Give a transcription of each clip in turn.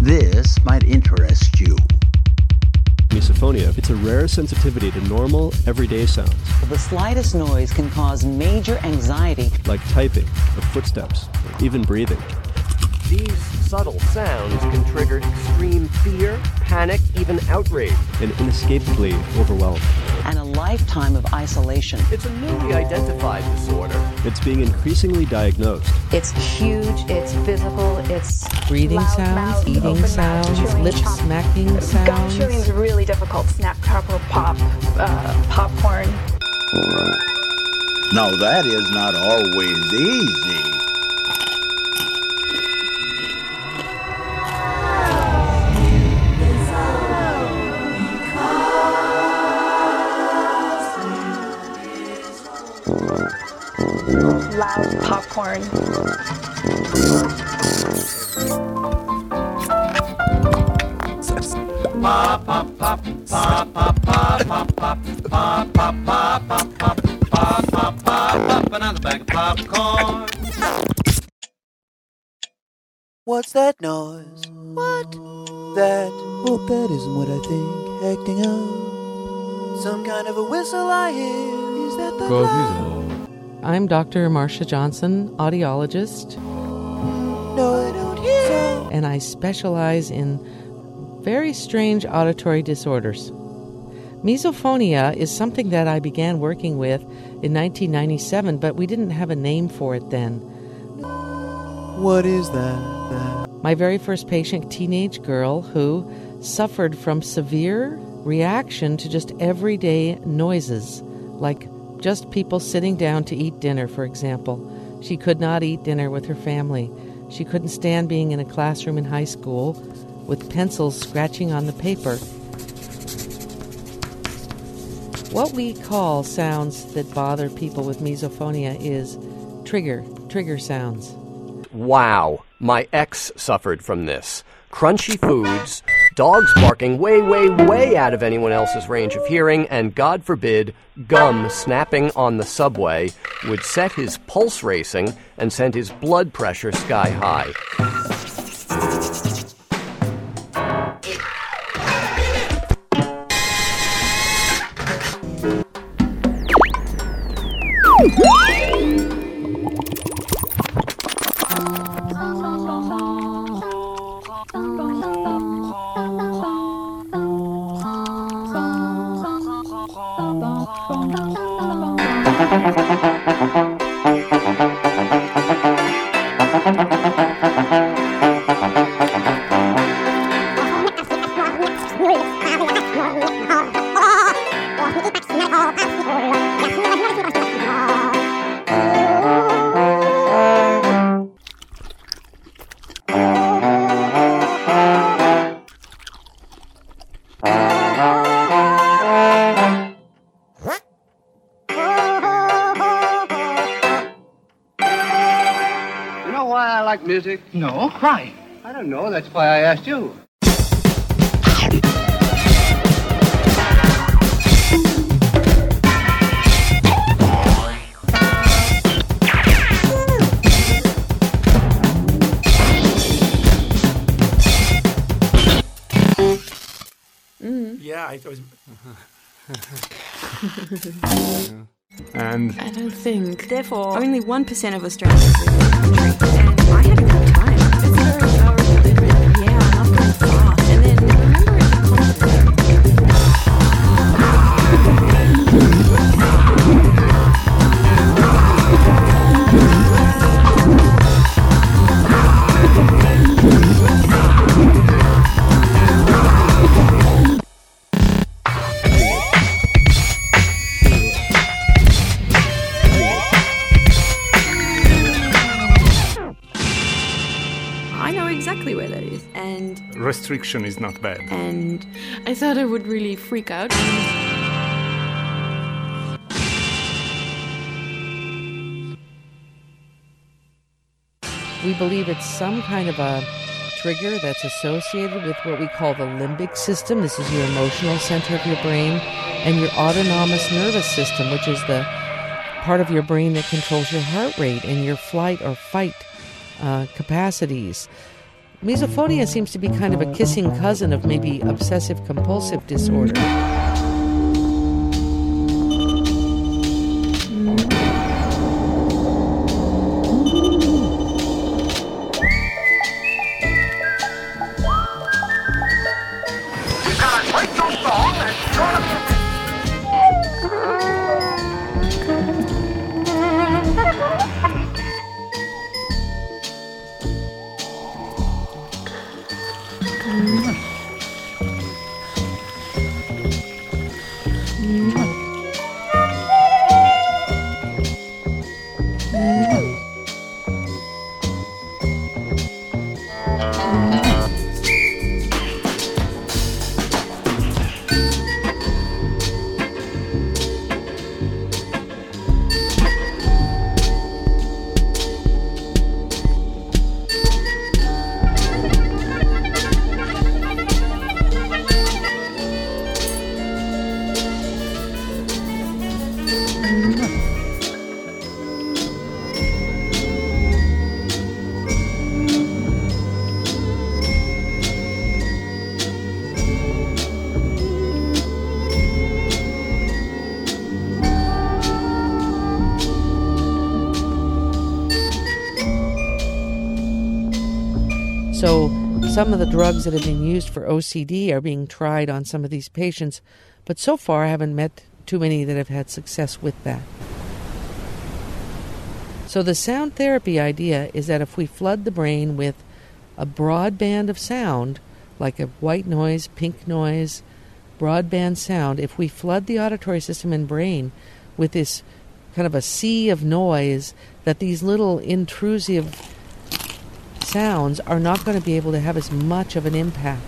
This might interest you. Misophonia, it's a rare sensitivity to normal, everyday sounds. The slightest noise can cause major anxiety. Like typing, or footsteps, or even breathing. These subtle sounds can trigger extreme fear, panic, even outrage. And inescapably overwhelmed. And a lifetime of isolation. It's a newly identified disorder. It's being increasingly diagnosed. It's huge, it's physical, it's breathing loud, sounds, mouth, eating sounds, chewing, lip chomp. smacking Gum sounds. chewing is really difficult. Snap, crackle, pop, uh, popcorn. Now that is not always easy. Loud popcorn. Another bag of popcorn. What's that noise? What? That. Oh, that isn't what I think. Acting up. Some kind of a whistle I hear. Is that the loud? I'm Dr. Marsha Johnson, audiologist, No, I don't hear. and I specialize in very strange auditory disorders. Misophonia is something that I began working with in 1997, but we didn't have a name for it then. What is that? that? My very first patient, teenage girl who suffered from severe reaction to just everyday noises, like just people sitting down to eat dinner, for example. She could not eat dinner with her family. She couldn't stand being in a classroom in high school with pencils scratching on the paper. What we call sounds that bother people with misophonia is trigger, trigger sounds. Wow, my ex suffered from this. Crunchy foods, dogs barking way, way, way out of anyone else's range of hearing, and God forbid, gum snapping on the subway would set his pulse racing and send his blood pressure sky high. Music? No, why? I don't know. That's why I asked you. Mm. Yeah, I was. and I don't think. Therefore, only 1% of Australians restriction is not bad. and I thought I would really freak out. We believe it's some kind of a trigger that's associated with what we call the limbic system. This is your emotional center of your brain, and your autonomous nervous system, which is the part of your brain that controls your heart rate and your flight or fight uh, capacities. Misophonia seems to be kind of a kissing cousin of maybe obsessive compulsive disorder. Some of the drugs that have been used for OCD are being tried on some of these patients, but so far I haven't met too many that have had success with that. So, the sound therapy idea is that if we flood the brain with a broad band of sound, like a white noise, pink noise, broadband sound, if we flood the auditory system and brain with this kind of a sea of noise, that these little intrusive sounds are not going to be able to have as much of an impact.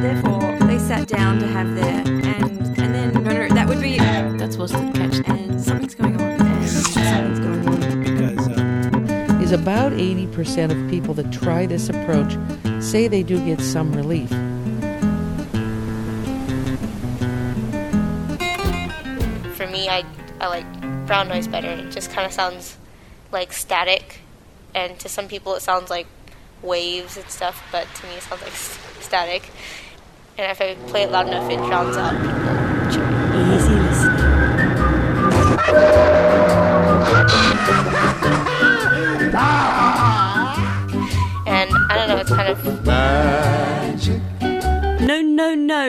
Therefore, they sat down to have their About 80% of people that try this approach say they do get some relief. For me, I, I like brown noise better. It just kind of sounds like static, and to some people it sounds like waves and stuff, but to me it sounds like static. And if I play it loud enough, it drowns out people.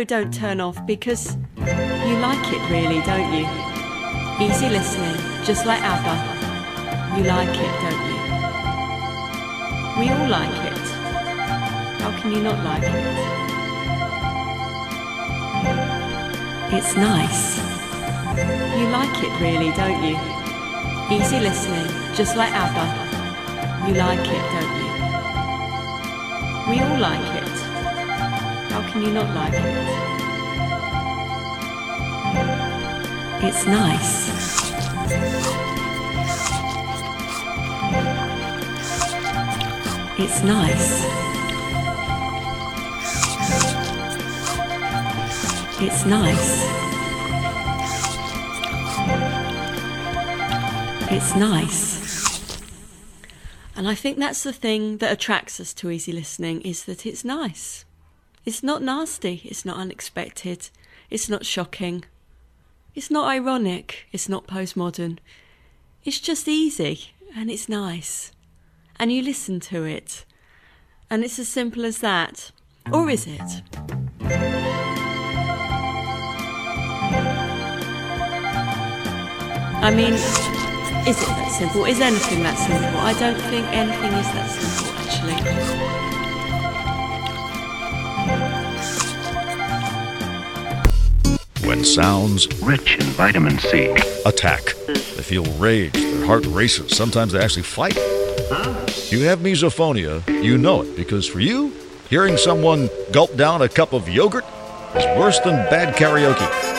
Don't turn off because you like it really, don't you? Easy listening, just like ABBA. You like it, don't you? We all like it. How can you not like it? It's nice. You like it really, don't you? Easy listening, just like ABBA. You like it, don't you? We all like it. Can you not like it? It's nice. It's nice. It's nice. It's nice. And I think that's the thing that attracts us to easy listening is that it's nice. It's not nasty, it's not unexpected, it's not shocking, it's not ironic, it's not postmodern. It's just easy and it's nice. And you listen to it. And it's as simple as that. Or is it? I mean, is it that simple? Is anything that simple? I don't think anything is that simple, actually. When sounds rich in vitamin C. attack, they feel rage, their heart races, sometimes they actually fight. You have misophonia, you know it, because for you, hearing someone gulp down a cup of yogurt is worse than bad karaoke.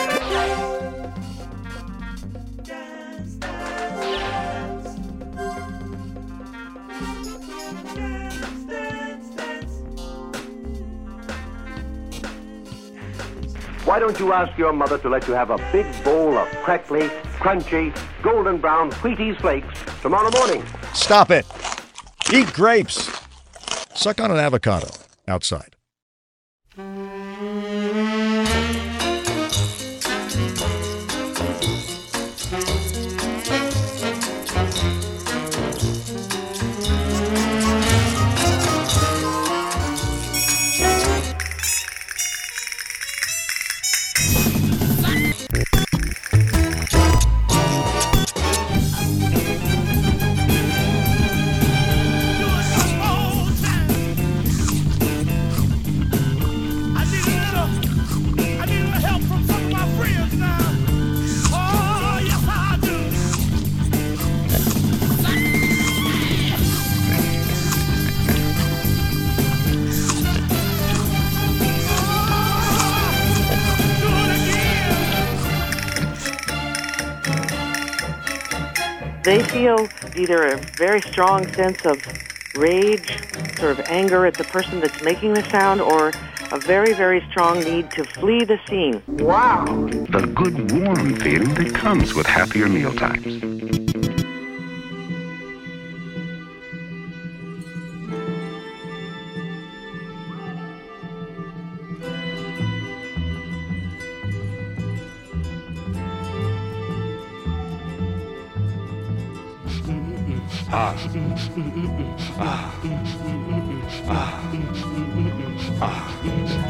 Don't you ask your mother to let you have a big bowl of crackly, crunchy, golden brown Wheaties flakes tomorrow morning? Stop it. Eat grapes. Suck on an avocado outside. They feel either a very strong sense of rage, sort of anger at the person that's making the sound, or a very, very strong need to flee the scene. Wow! The good, warm feeling that comes with happier meal Ah. Ah. Ah. Ah.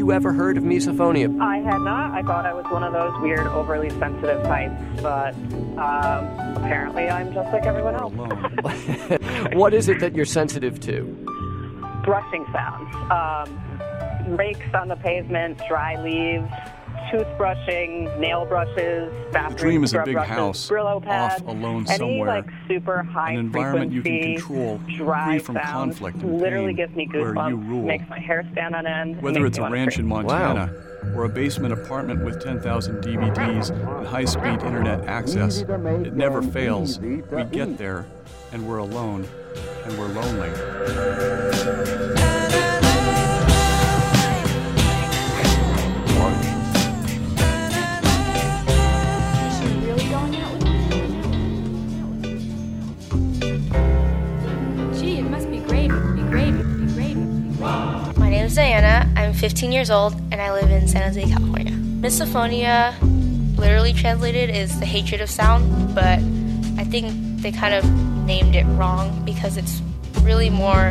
You ever heard of misophonia? I had not. I thought I was one of those weird, overly sensitive types, but um, apparently I'm just like everyone else. what is it that you're sensitive to? Brushing sounds, um, rakes on the pavement, dry leaves, toothbrushing, nail brushes, bathroom The dream is a scrub big brushes, house, Brillo pads, off alone any somewhere. like super high An environment you can frequency, control, dry free from sounds conflict and literally gives me where you goosebumps, rule. makes my hair stand on end. Whether it's a ranch in scream. Montana or a basement apartment with 10,000 DVDs and high speed internet access, it never fails. We get there, and we're alone, and we're lonely. 15 years old and I live in San Jose, California. Misophonia, literally translated, is the hatred of sound, but I think they kind of named it wrong because it's really more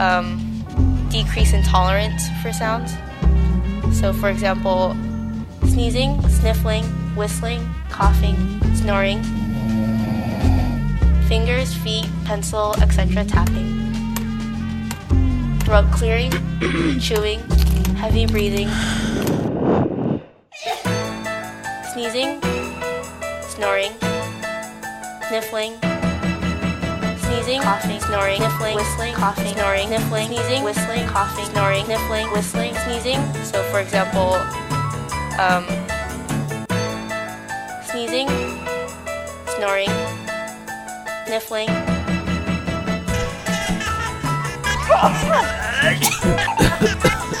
um, decrease in tolerance for sounds. So, for example, sneezing, sniffling, whistling, coughing, snoring, fingers, feet, pencil, etc., tapping throat clearing, chewing, heavy breathing, sneezing, snoring, sniffling, sneezing, coughing, snoring, sniffling, whistling, coughing, snoring, sniffling, sneezing, whistling, coughing, snoring, sniffling, whistling, sneezing. So, for example, um, sneezing, snoring, sniffling.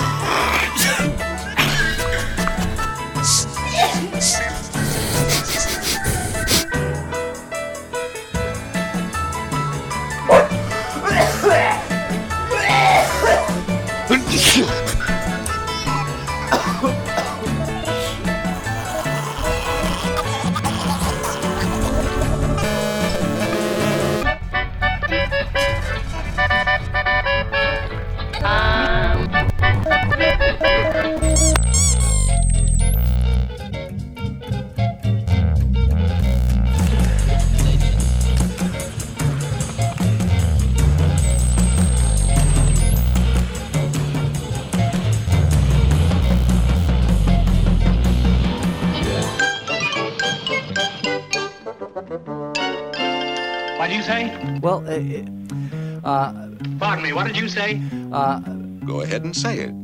uh, Pardon me, what did you say? uh, Go ahead and say it.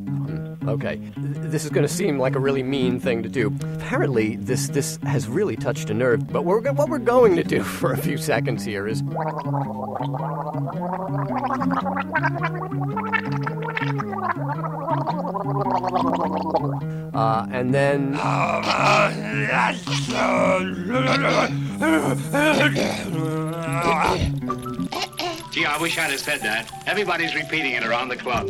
okay. This is going to seem like a really mean thing to do. Apparently, this this has really touched a nerve. But we're, what we're going to do for a few seconds here is. Uh, and then. I wish I'd have said that. Everybody's repeating it around the club.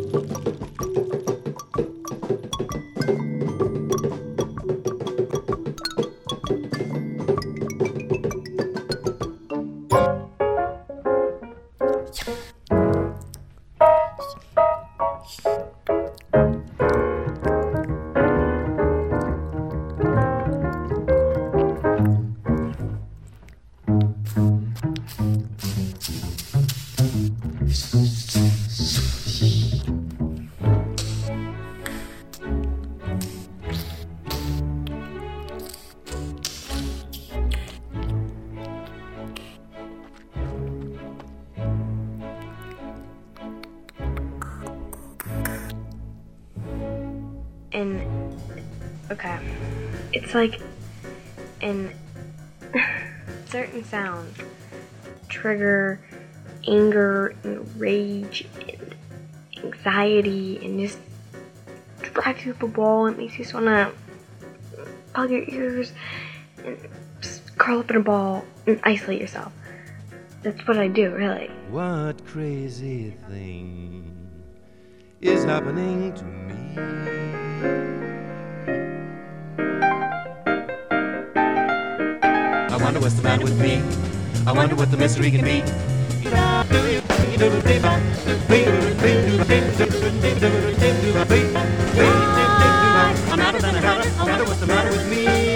Anxiety and just drives you up a wall it makes you just want to plug your ears and just curl up in a ball and isolate yourself that's what i do really What crazy thing is happening to me? I wonder what's the matter with me. I wonder what the mystery can be. I'm out of the wonder what's the matter with me.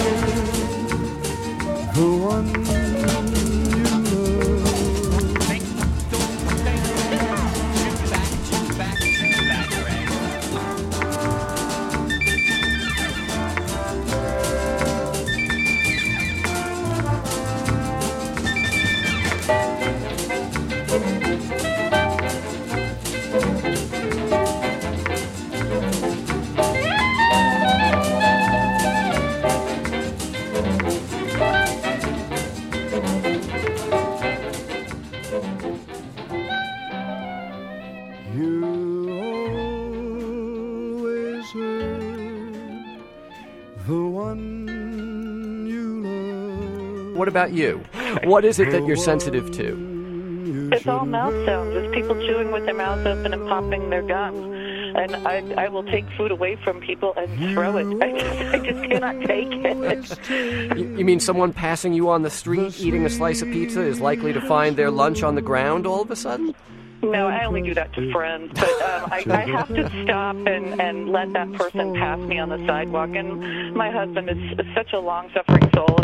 about you? What is it that you're sensitive to? It's all mouth sounds. It's people chewing with their mouths open and popping their gums. And I, I will take food away from people and throw it. I just, I just cannot take it. You, you mean someone passing you on the street eating a slice of pizza is likely to find their lunch on the ground all of a sudden? No, I only do that to friends. But um, I, I have to stop and, and let that person pass me on the sidewalk. And my husband is, is such a long suffering soul.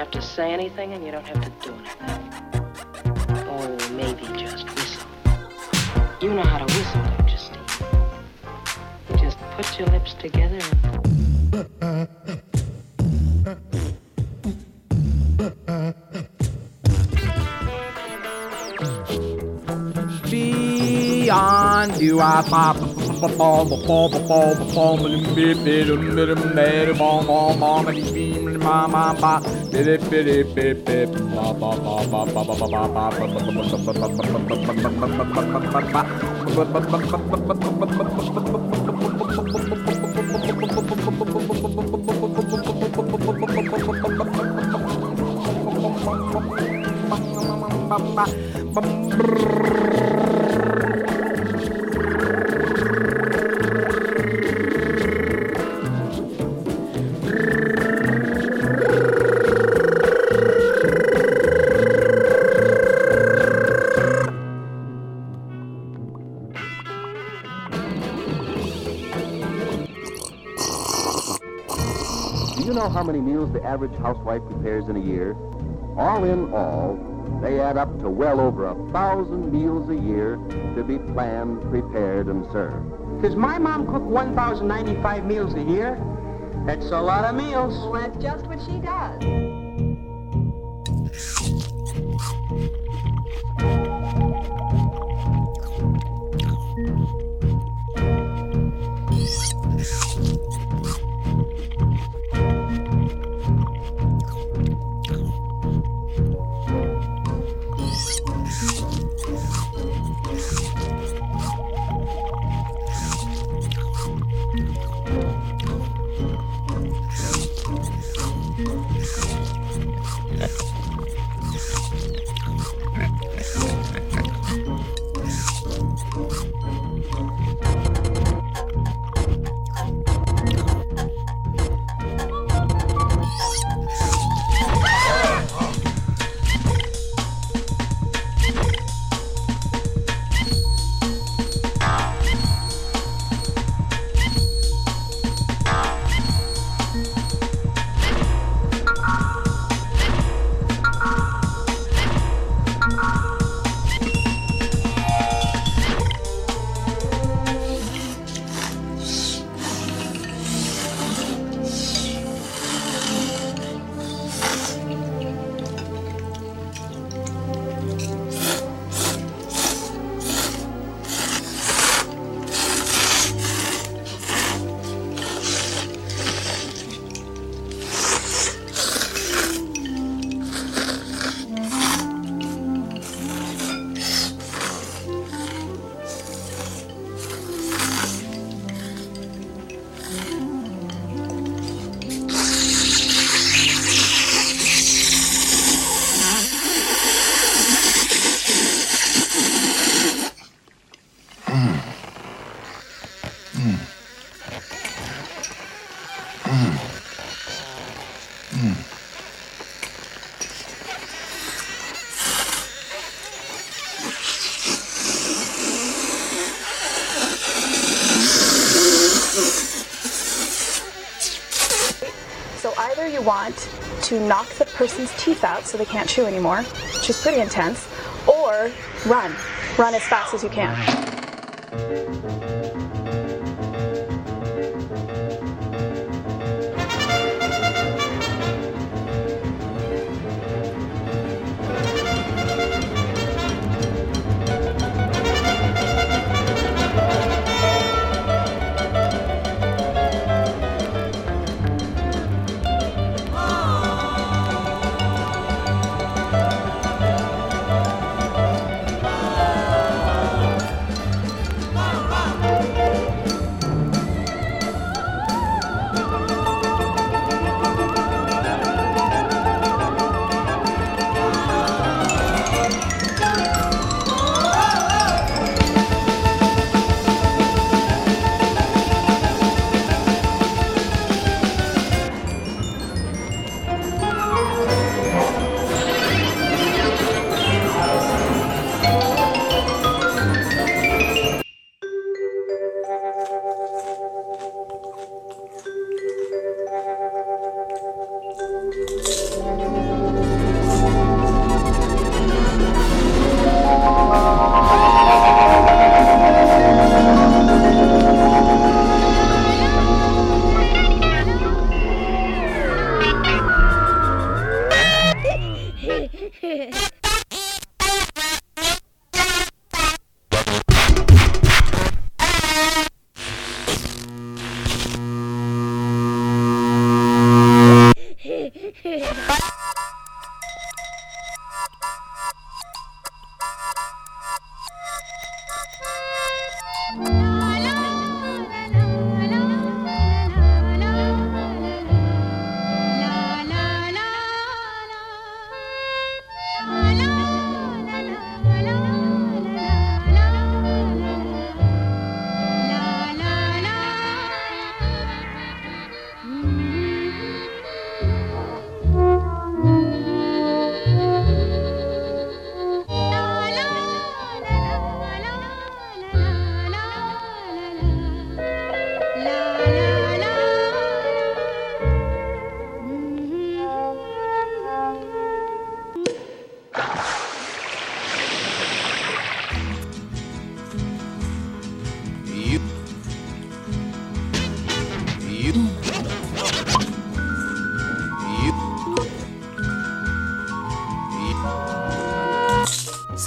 Have to say anything and you don't have to do anything. Oh, maybe just whistle. You know how to whistle, don't you, Steve? You just put your lips together and. You, I pop. Bum, how many meals the average housewife prepares in a year? All in all, they add up to well over a thousand meals a year to be planned, prepared, and served. Does my mom cook 1,095 meals a year? That's a lot of meals. Well, that's just what she does. To knock the person's teeth out so they can't chew anymore, which is pretty intense, or run. Run as fast as you can.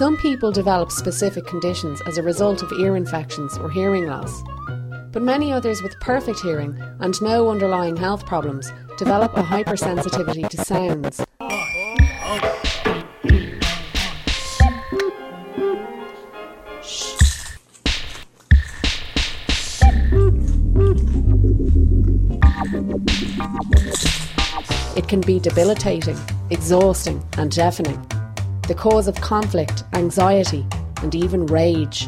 Some people develop specific conditions as a result of ear infections or hearing loss. But many others with perfect hearing and no underlying health problems develop a hypersensitivity to sounds. It can be debilitating, exhausting, and deafening. The cause of conflict, anxiety, and even rage.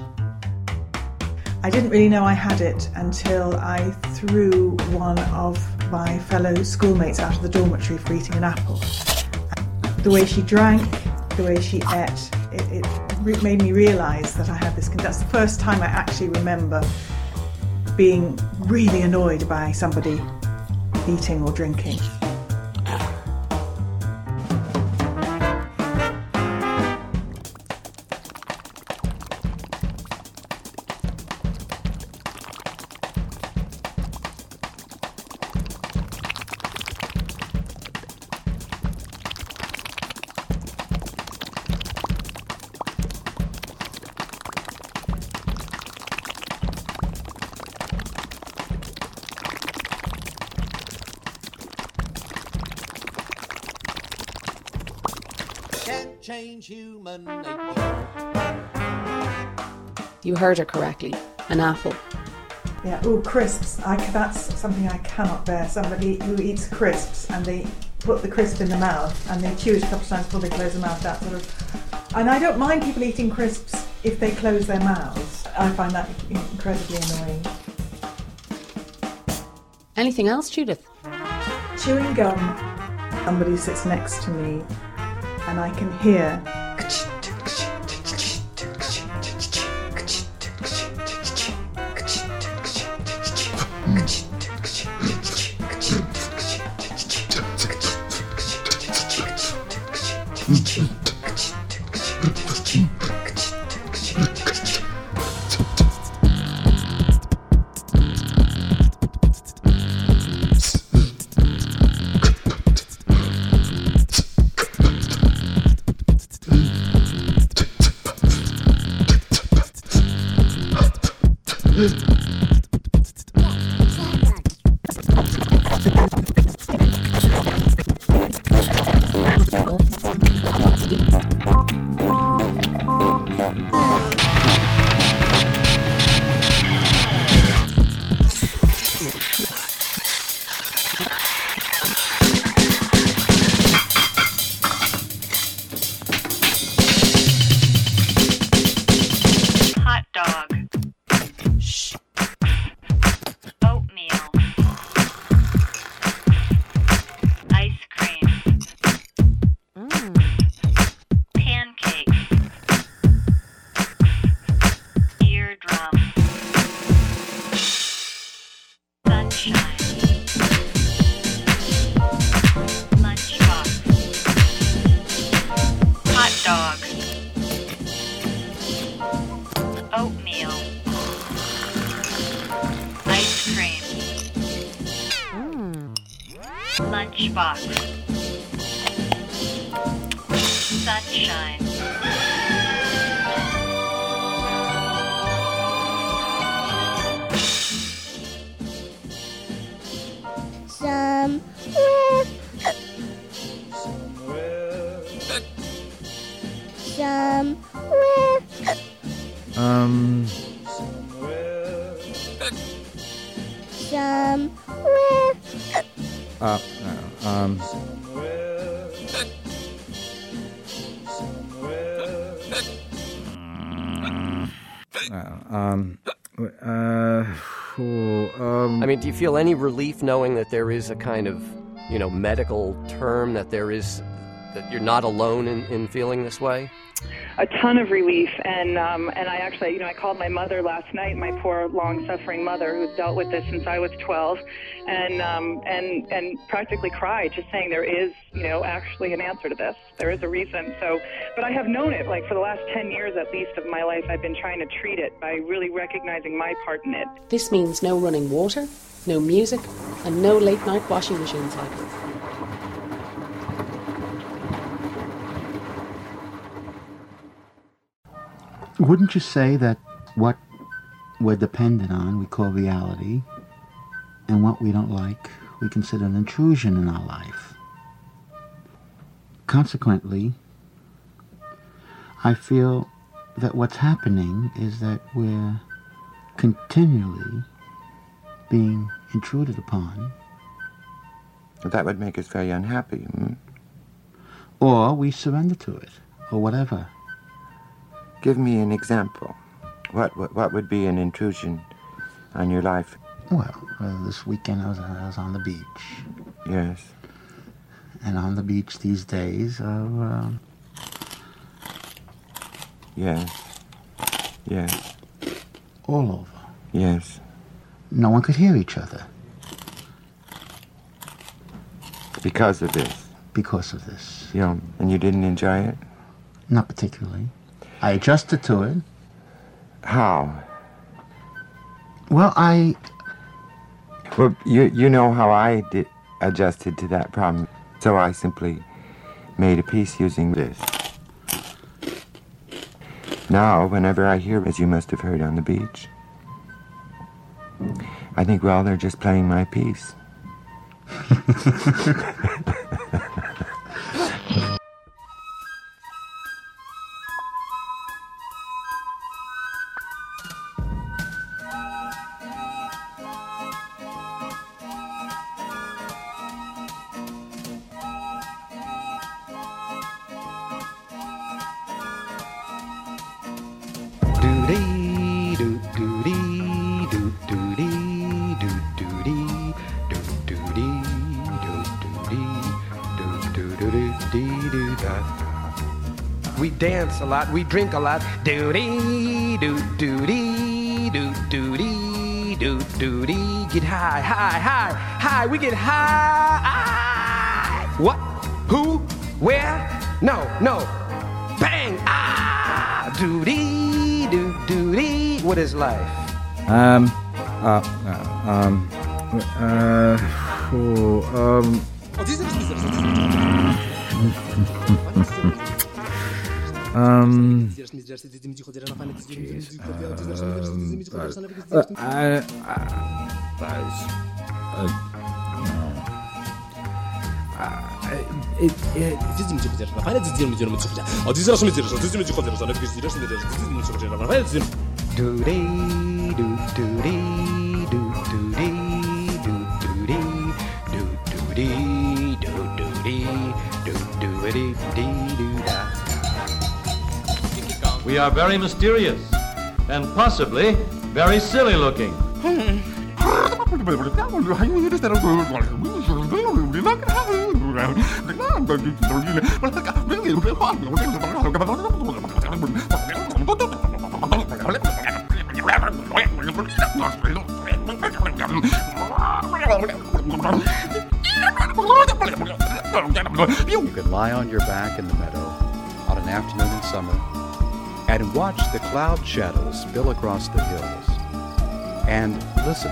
I didn't really know I had it until I threw one of my fellow schoolmates out of the dormitory for eating an apple. The way she drank, the way she ate, it, it made me realise that I had this. That's the first time I actually remember being really annoyed by somebody eating or drinking. You heard her correctly an apple. Yeah, oh, crisps. I, that's something I cannot bear. Somebody who eats crisps and they put the crisp in the mouth and they chew it a couple of times before they close their mouth. That sort of. And I don't mind people eating crisps if they close their mouths. I find that incredibly annoying. Anything else, Judith? Chewing gum. Somebody sits next to me and I can hear. Um, uh, oh, um, I mean, do you feel any relief knowing that there is a kind of, you know, medical term that there is that you're not alone in, in feeling this way? A ton of relief. And um and I actually you know I called my mother last night my poor long suffering mother who's dealt with this since I was 12 and um and and practically cried just saying there is you know actually an answer to this. There is a reason. So but I have known it like for the last 10 years at least of my life I've been trying to treat it by really recognizing my part in it. This means no running water, no music, and no late night washing machine cycles. Wouldn't you say that what we're dependent on we call reality, and what we don't like we consider an intrusion in our life? Consequently, I feel that what's happening is that we're continually being intruded upon, That would make us very unhappy. Hmm? or we surrender to it, or whatever. Give me an example. What, what what would be an intrusion on your life? Well, uh, this weekend I was, I was on the beach. Yes. And on the beach these days are, um, Yes. Yes. all over. Yes. No one could hear each other Because of this. because of this. Yeah. And you didn't enjoy it? Not particularly. I adjusted to it. How? Well, I. Well, you you know how I did adjusted to that problem. So I simply made a piece using this. Now, whenever I hear, as you must have heard on the beach, I think, well, they're just playing my piece. We dance a lot, we drink a lot. Doody doo doody doo doody doo doody. Get high, high, high, high. We get high. What? Who? Where? No, no. Bang! Ah! Doody doo doody. What is life? Um, uh, uh, um, uh, oh, um, um, jeez, um, We are very mysterious and possibly very silly looking. You can lie on your back in the meadow on an afternoon in summer and watch the cloud shadows spill across the hills. And listen.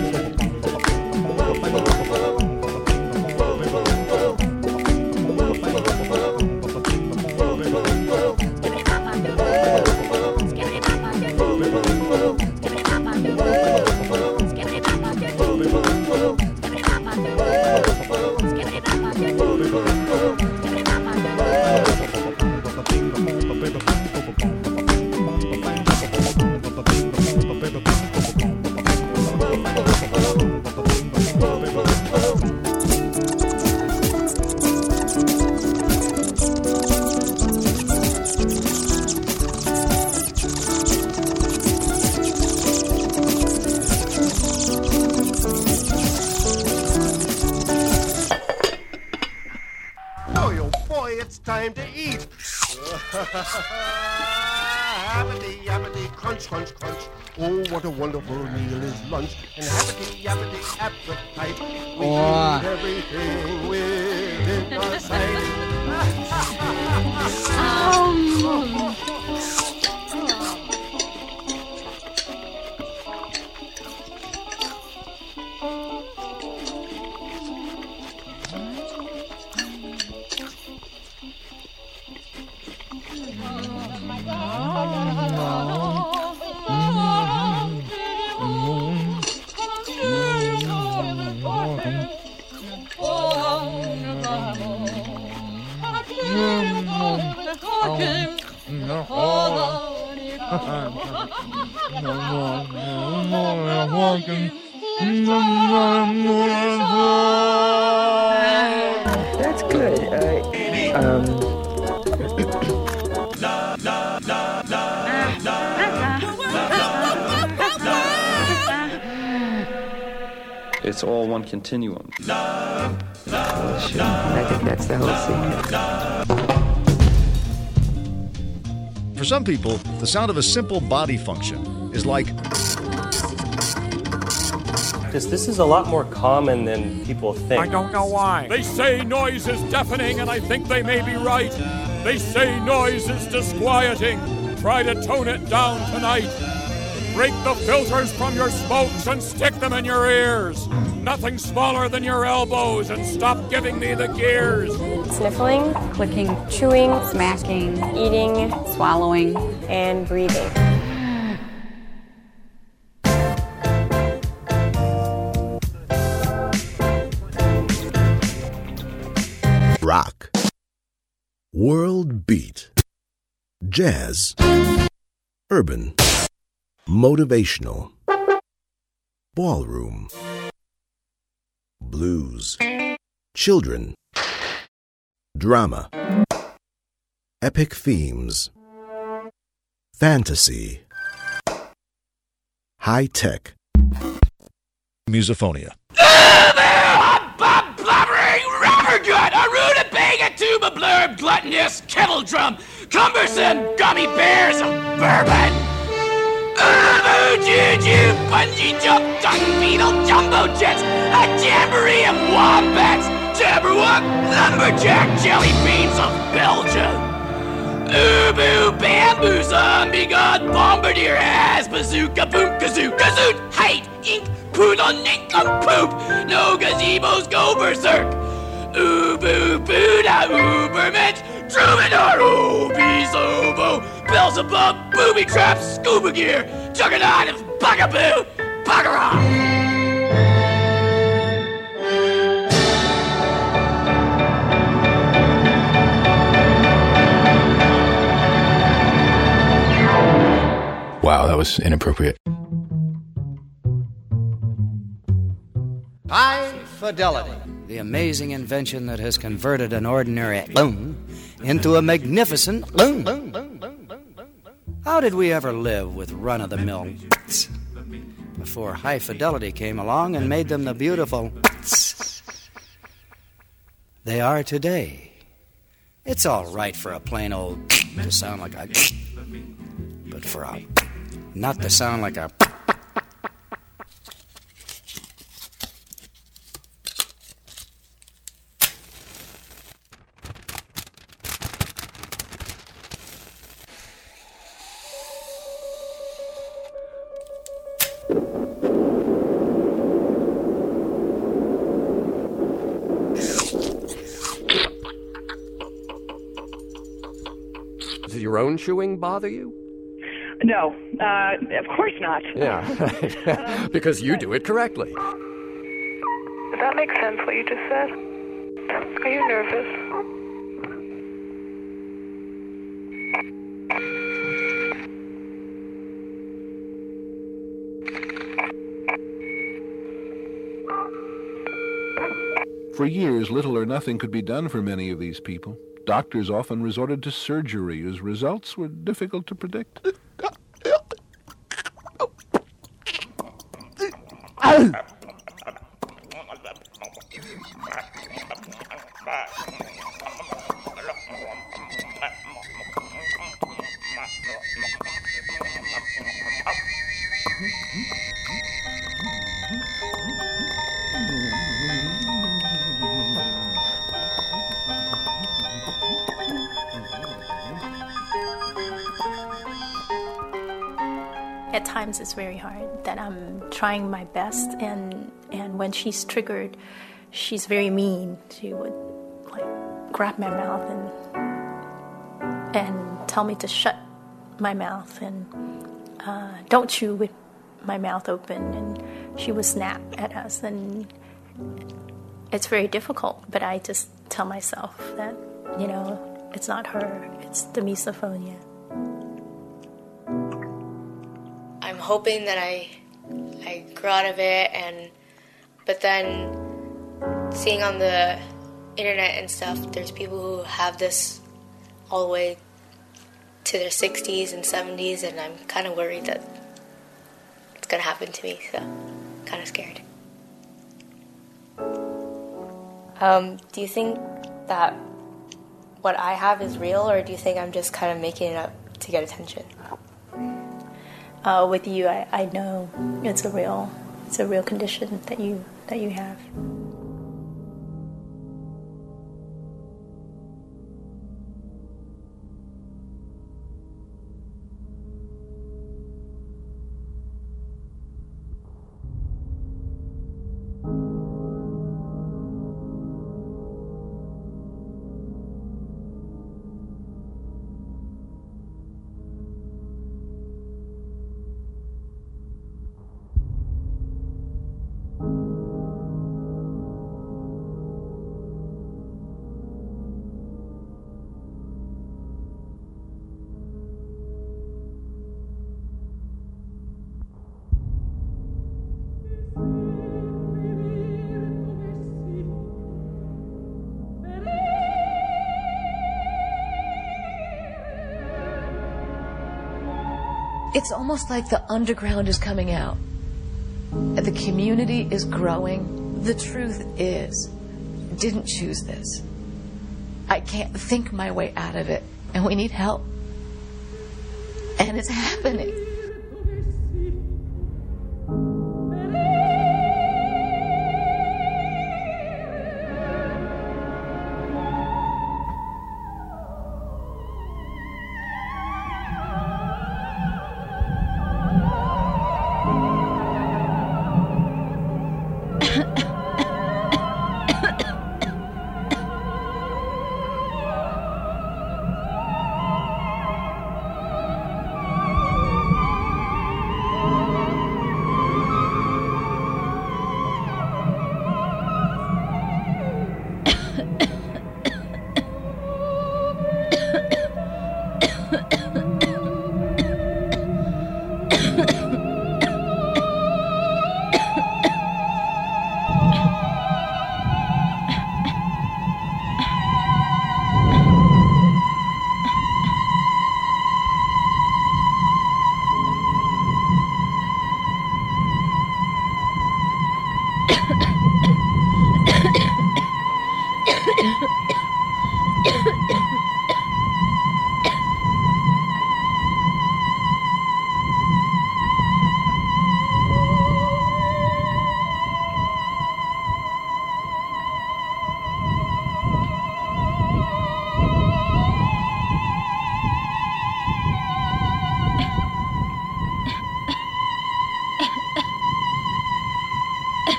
crunch, crunch, crunch. Oh, what a wonderful meal is lunch. And happity, yappity, appetite. We Oh. eat everything within our sight. That's um. It's all one continuum. I think that's the whole secret. For some people, the sound of a simple body function is like Because this is a lot more common than people think. I don't know why. They say noise is deafening, and I think they may be right. They say noise is disquieting. Try to tone it down tonight. Break the filters from your smokes and stick them in your ears. Nothing smaller than your elbows, and stop giving me the gears. Sniffling, clicking, chewing, smacking, eating, swallowing, and breathing. rock, world beat, jazz, urban, motivational, ballroom, blues, children, drama, epic themes, fantasy, high tech, musophonia. Bob blubbering rubber gut, a rutabaga tuba blurb, gluttonous kettle drum, cumbersome gummy bears of bourbon. Juju, bungee jump, dung beetle, jumbo jets, a jamboree of wombats, jabberwock, lumberjack, jelly beans of Belgium. Ubu bamboo zombie god bombardier ass bazooka boom kazoo kazoot height ink poodle nincompoop no gazebos go berserk Ubu Buddha Ubermensch Troubadour Obies Obo Beelzebub Booby Traps Scuba Gear Juggernaut of Bugaboo Bugger off! Wow, that was inappropriate. High fidelity. The amazing invention that has converted an ordinary loon into a magnificent loon. How did we ever live with run of the mill before high fidelity came along and made them the beautiful they are today? It's all right for a plain old to sound like a but for a not to sound like a chewing bother you? No, uh, of course not. Yeah, because you do it correctly. Does that make sense what you just said? Are you nervous? For years, little or nothing could be done for many of these people. Doctors often resorted to surgery as results were difficult to predict. Very hard. That I'm trying my best, and and when she's triggered, she's very mean. She would like grab my mouth and and tell me to shut my mouth and uh, don't chew with my mouth open. And she would snap at us, and it's very difficult. But I just tell myself that you know it's not her; it's the misophonia. Hoping that I I grow out of it and but then seeing on the internet and stuff there's people who have this all the way to their 60s and 70s and I'm kind of worried that it's going to happen to me so kind of scared. Um, do you think that what I have is real or do you think I'm just kind of making it up to get attention? Uh, with you, I, I know it's a real it's a real condition that you that you have. It's almost like the underground is coming out. The community is growing. The truth is, didn't choose this. I can't think my way out of it, and we need help. And it's happening.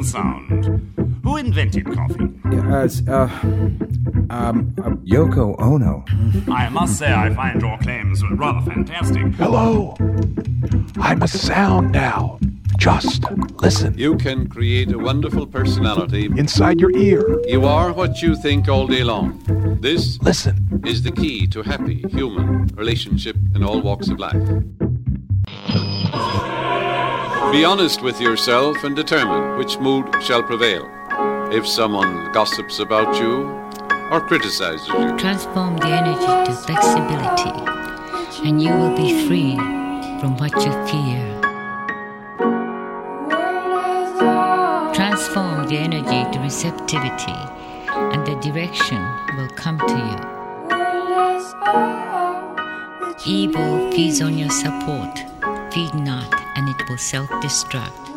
The sound. Who invented coffee? Yeah, it's, uh, um, uh, Yoko Ono. I must say, I find your claims rather fantastic. Hello. I'm a sound now. Just listen. You can create a wonderful personality inside your ear. You are what you think all day long. This listen is the key to happy human relationship in all walks of life. Be honest with yourself and determine which mood shall prevail. If someone gossips about you or criticizes you, transform the energy to flexibility, and you will be free from what you fear. Transform the energy to receptivity, and the direction will come to you. Evil feeds on your support, feed not and it will self destruct.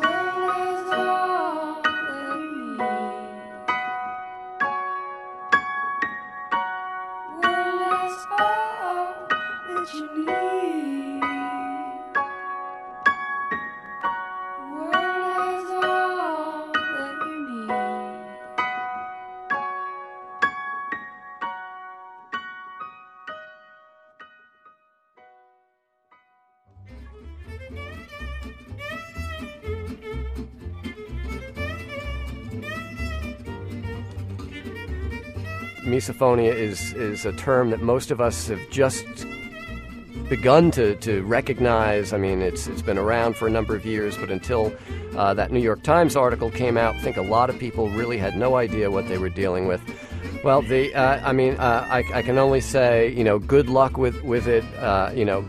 misophonia is, is a term that most of us have just begun to, to recognize. I mean, it's, it's been around for a number of years, but until uh, that New York Times article came out, I think a lot of people really had no idea what they were dealing with. Well, the uh, I mean, uh, I, I, can only say, you know, good luck with, with it. Uh, you know,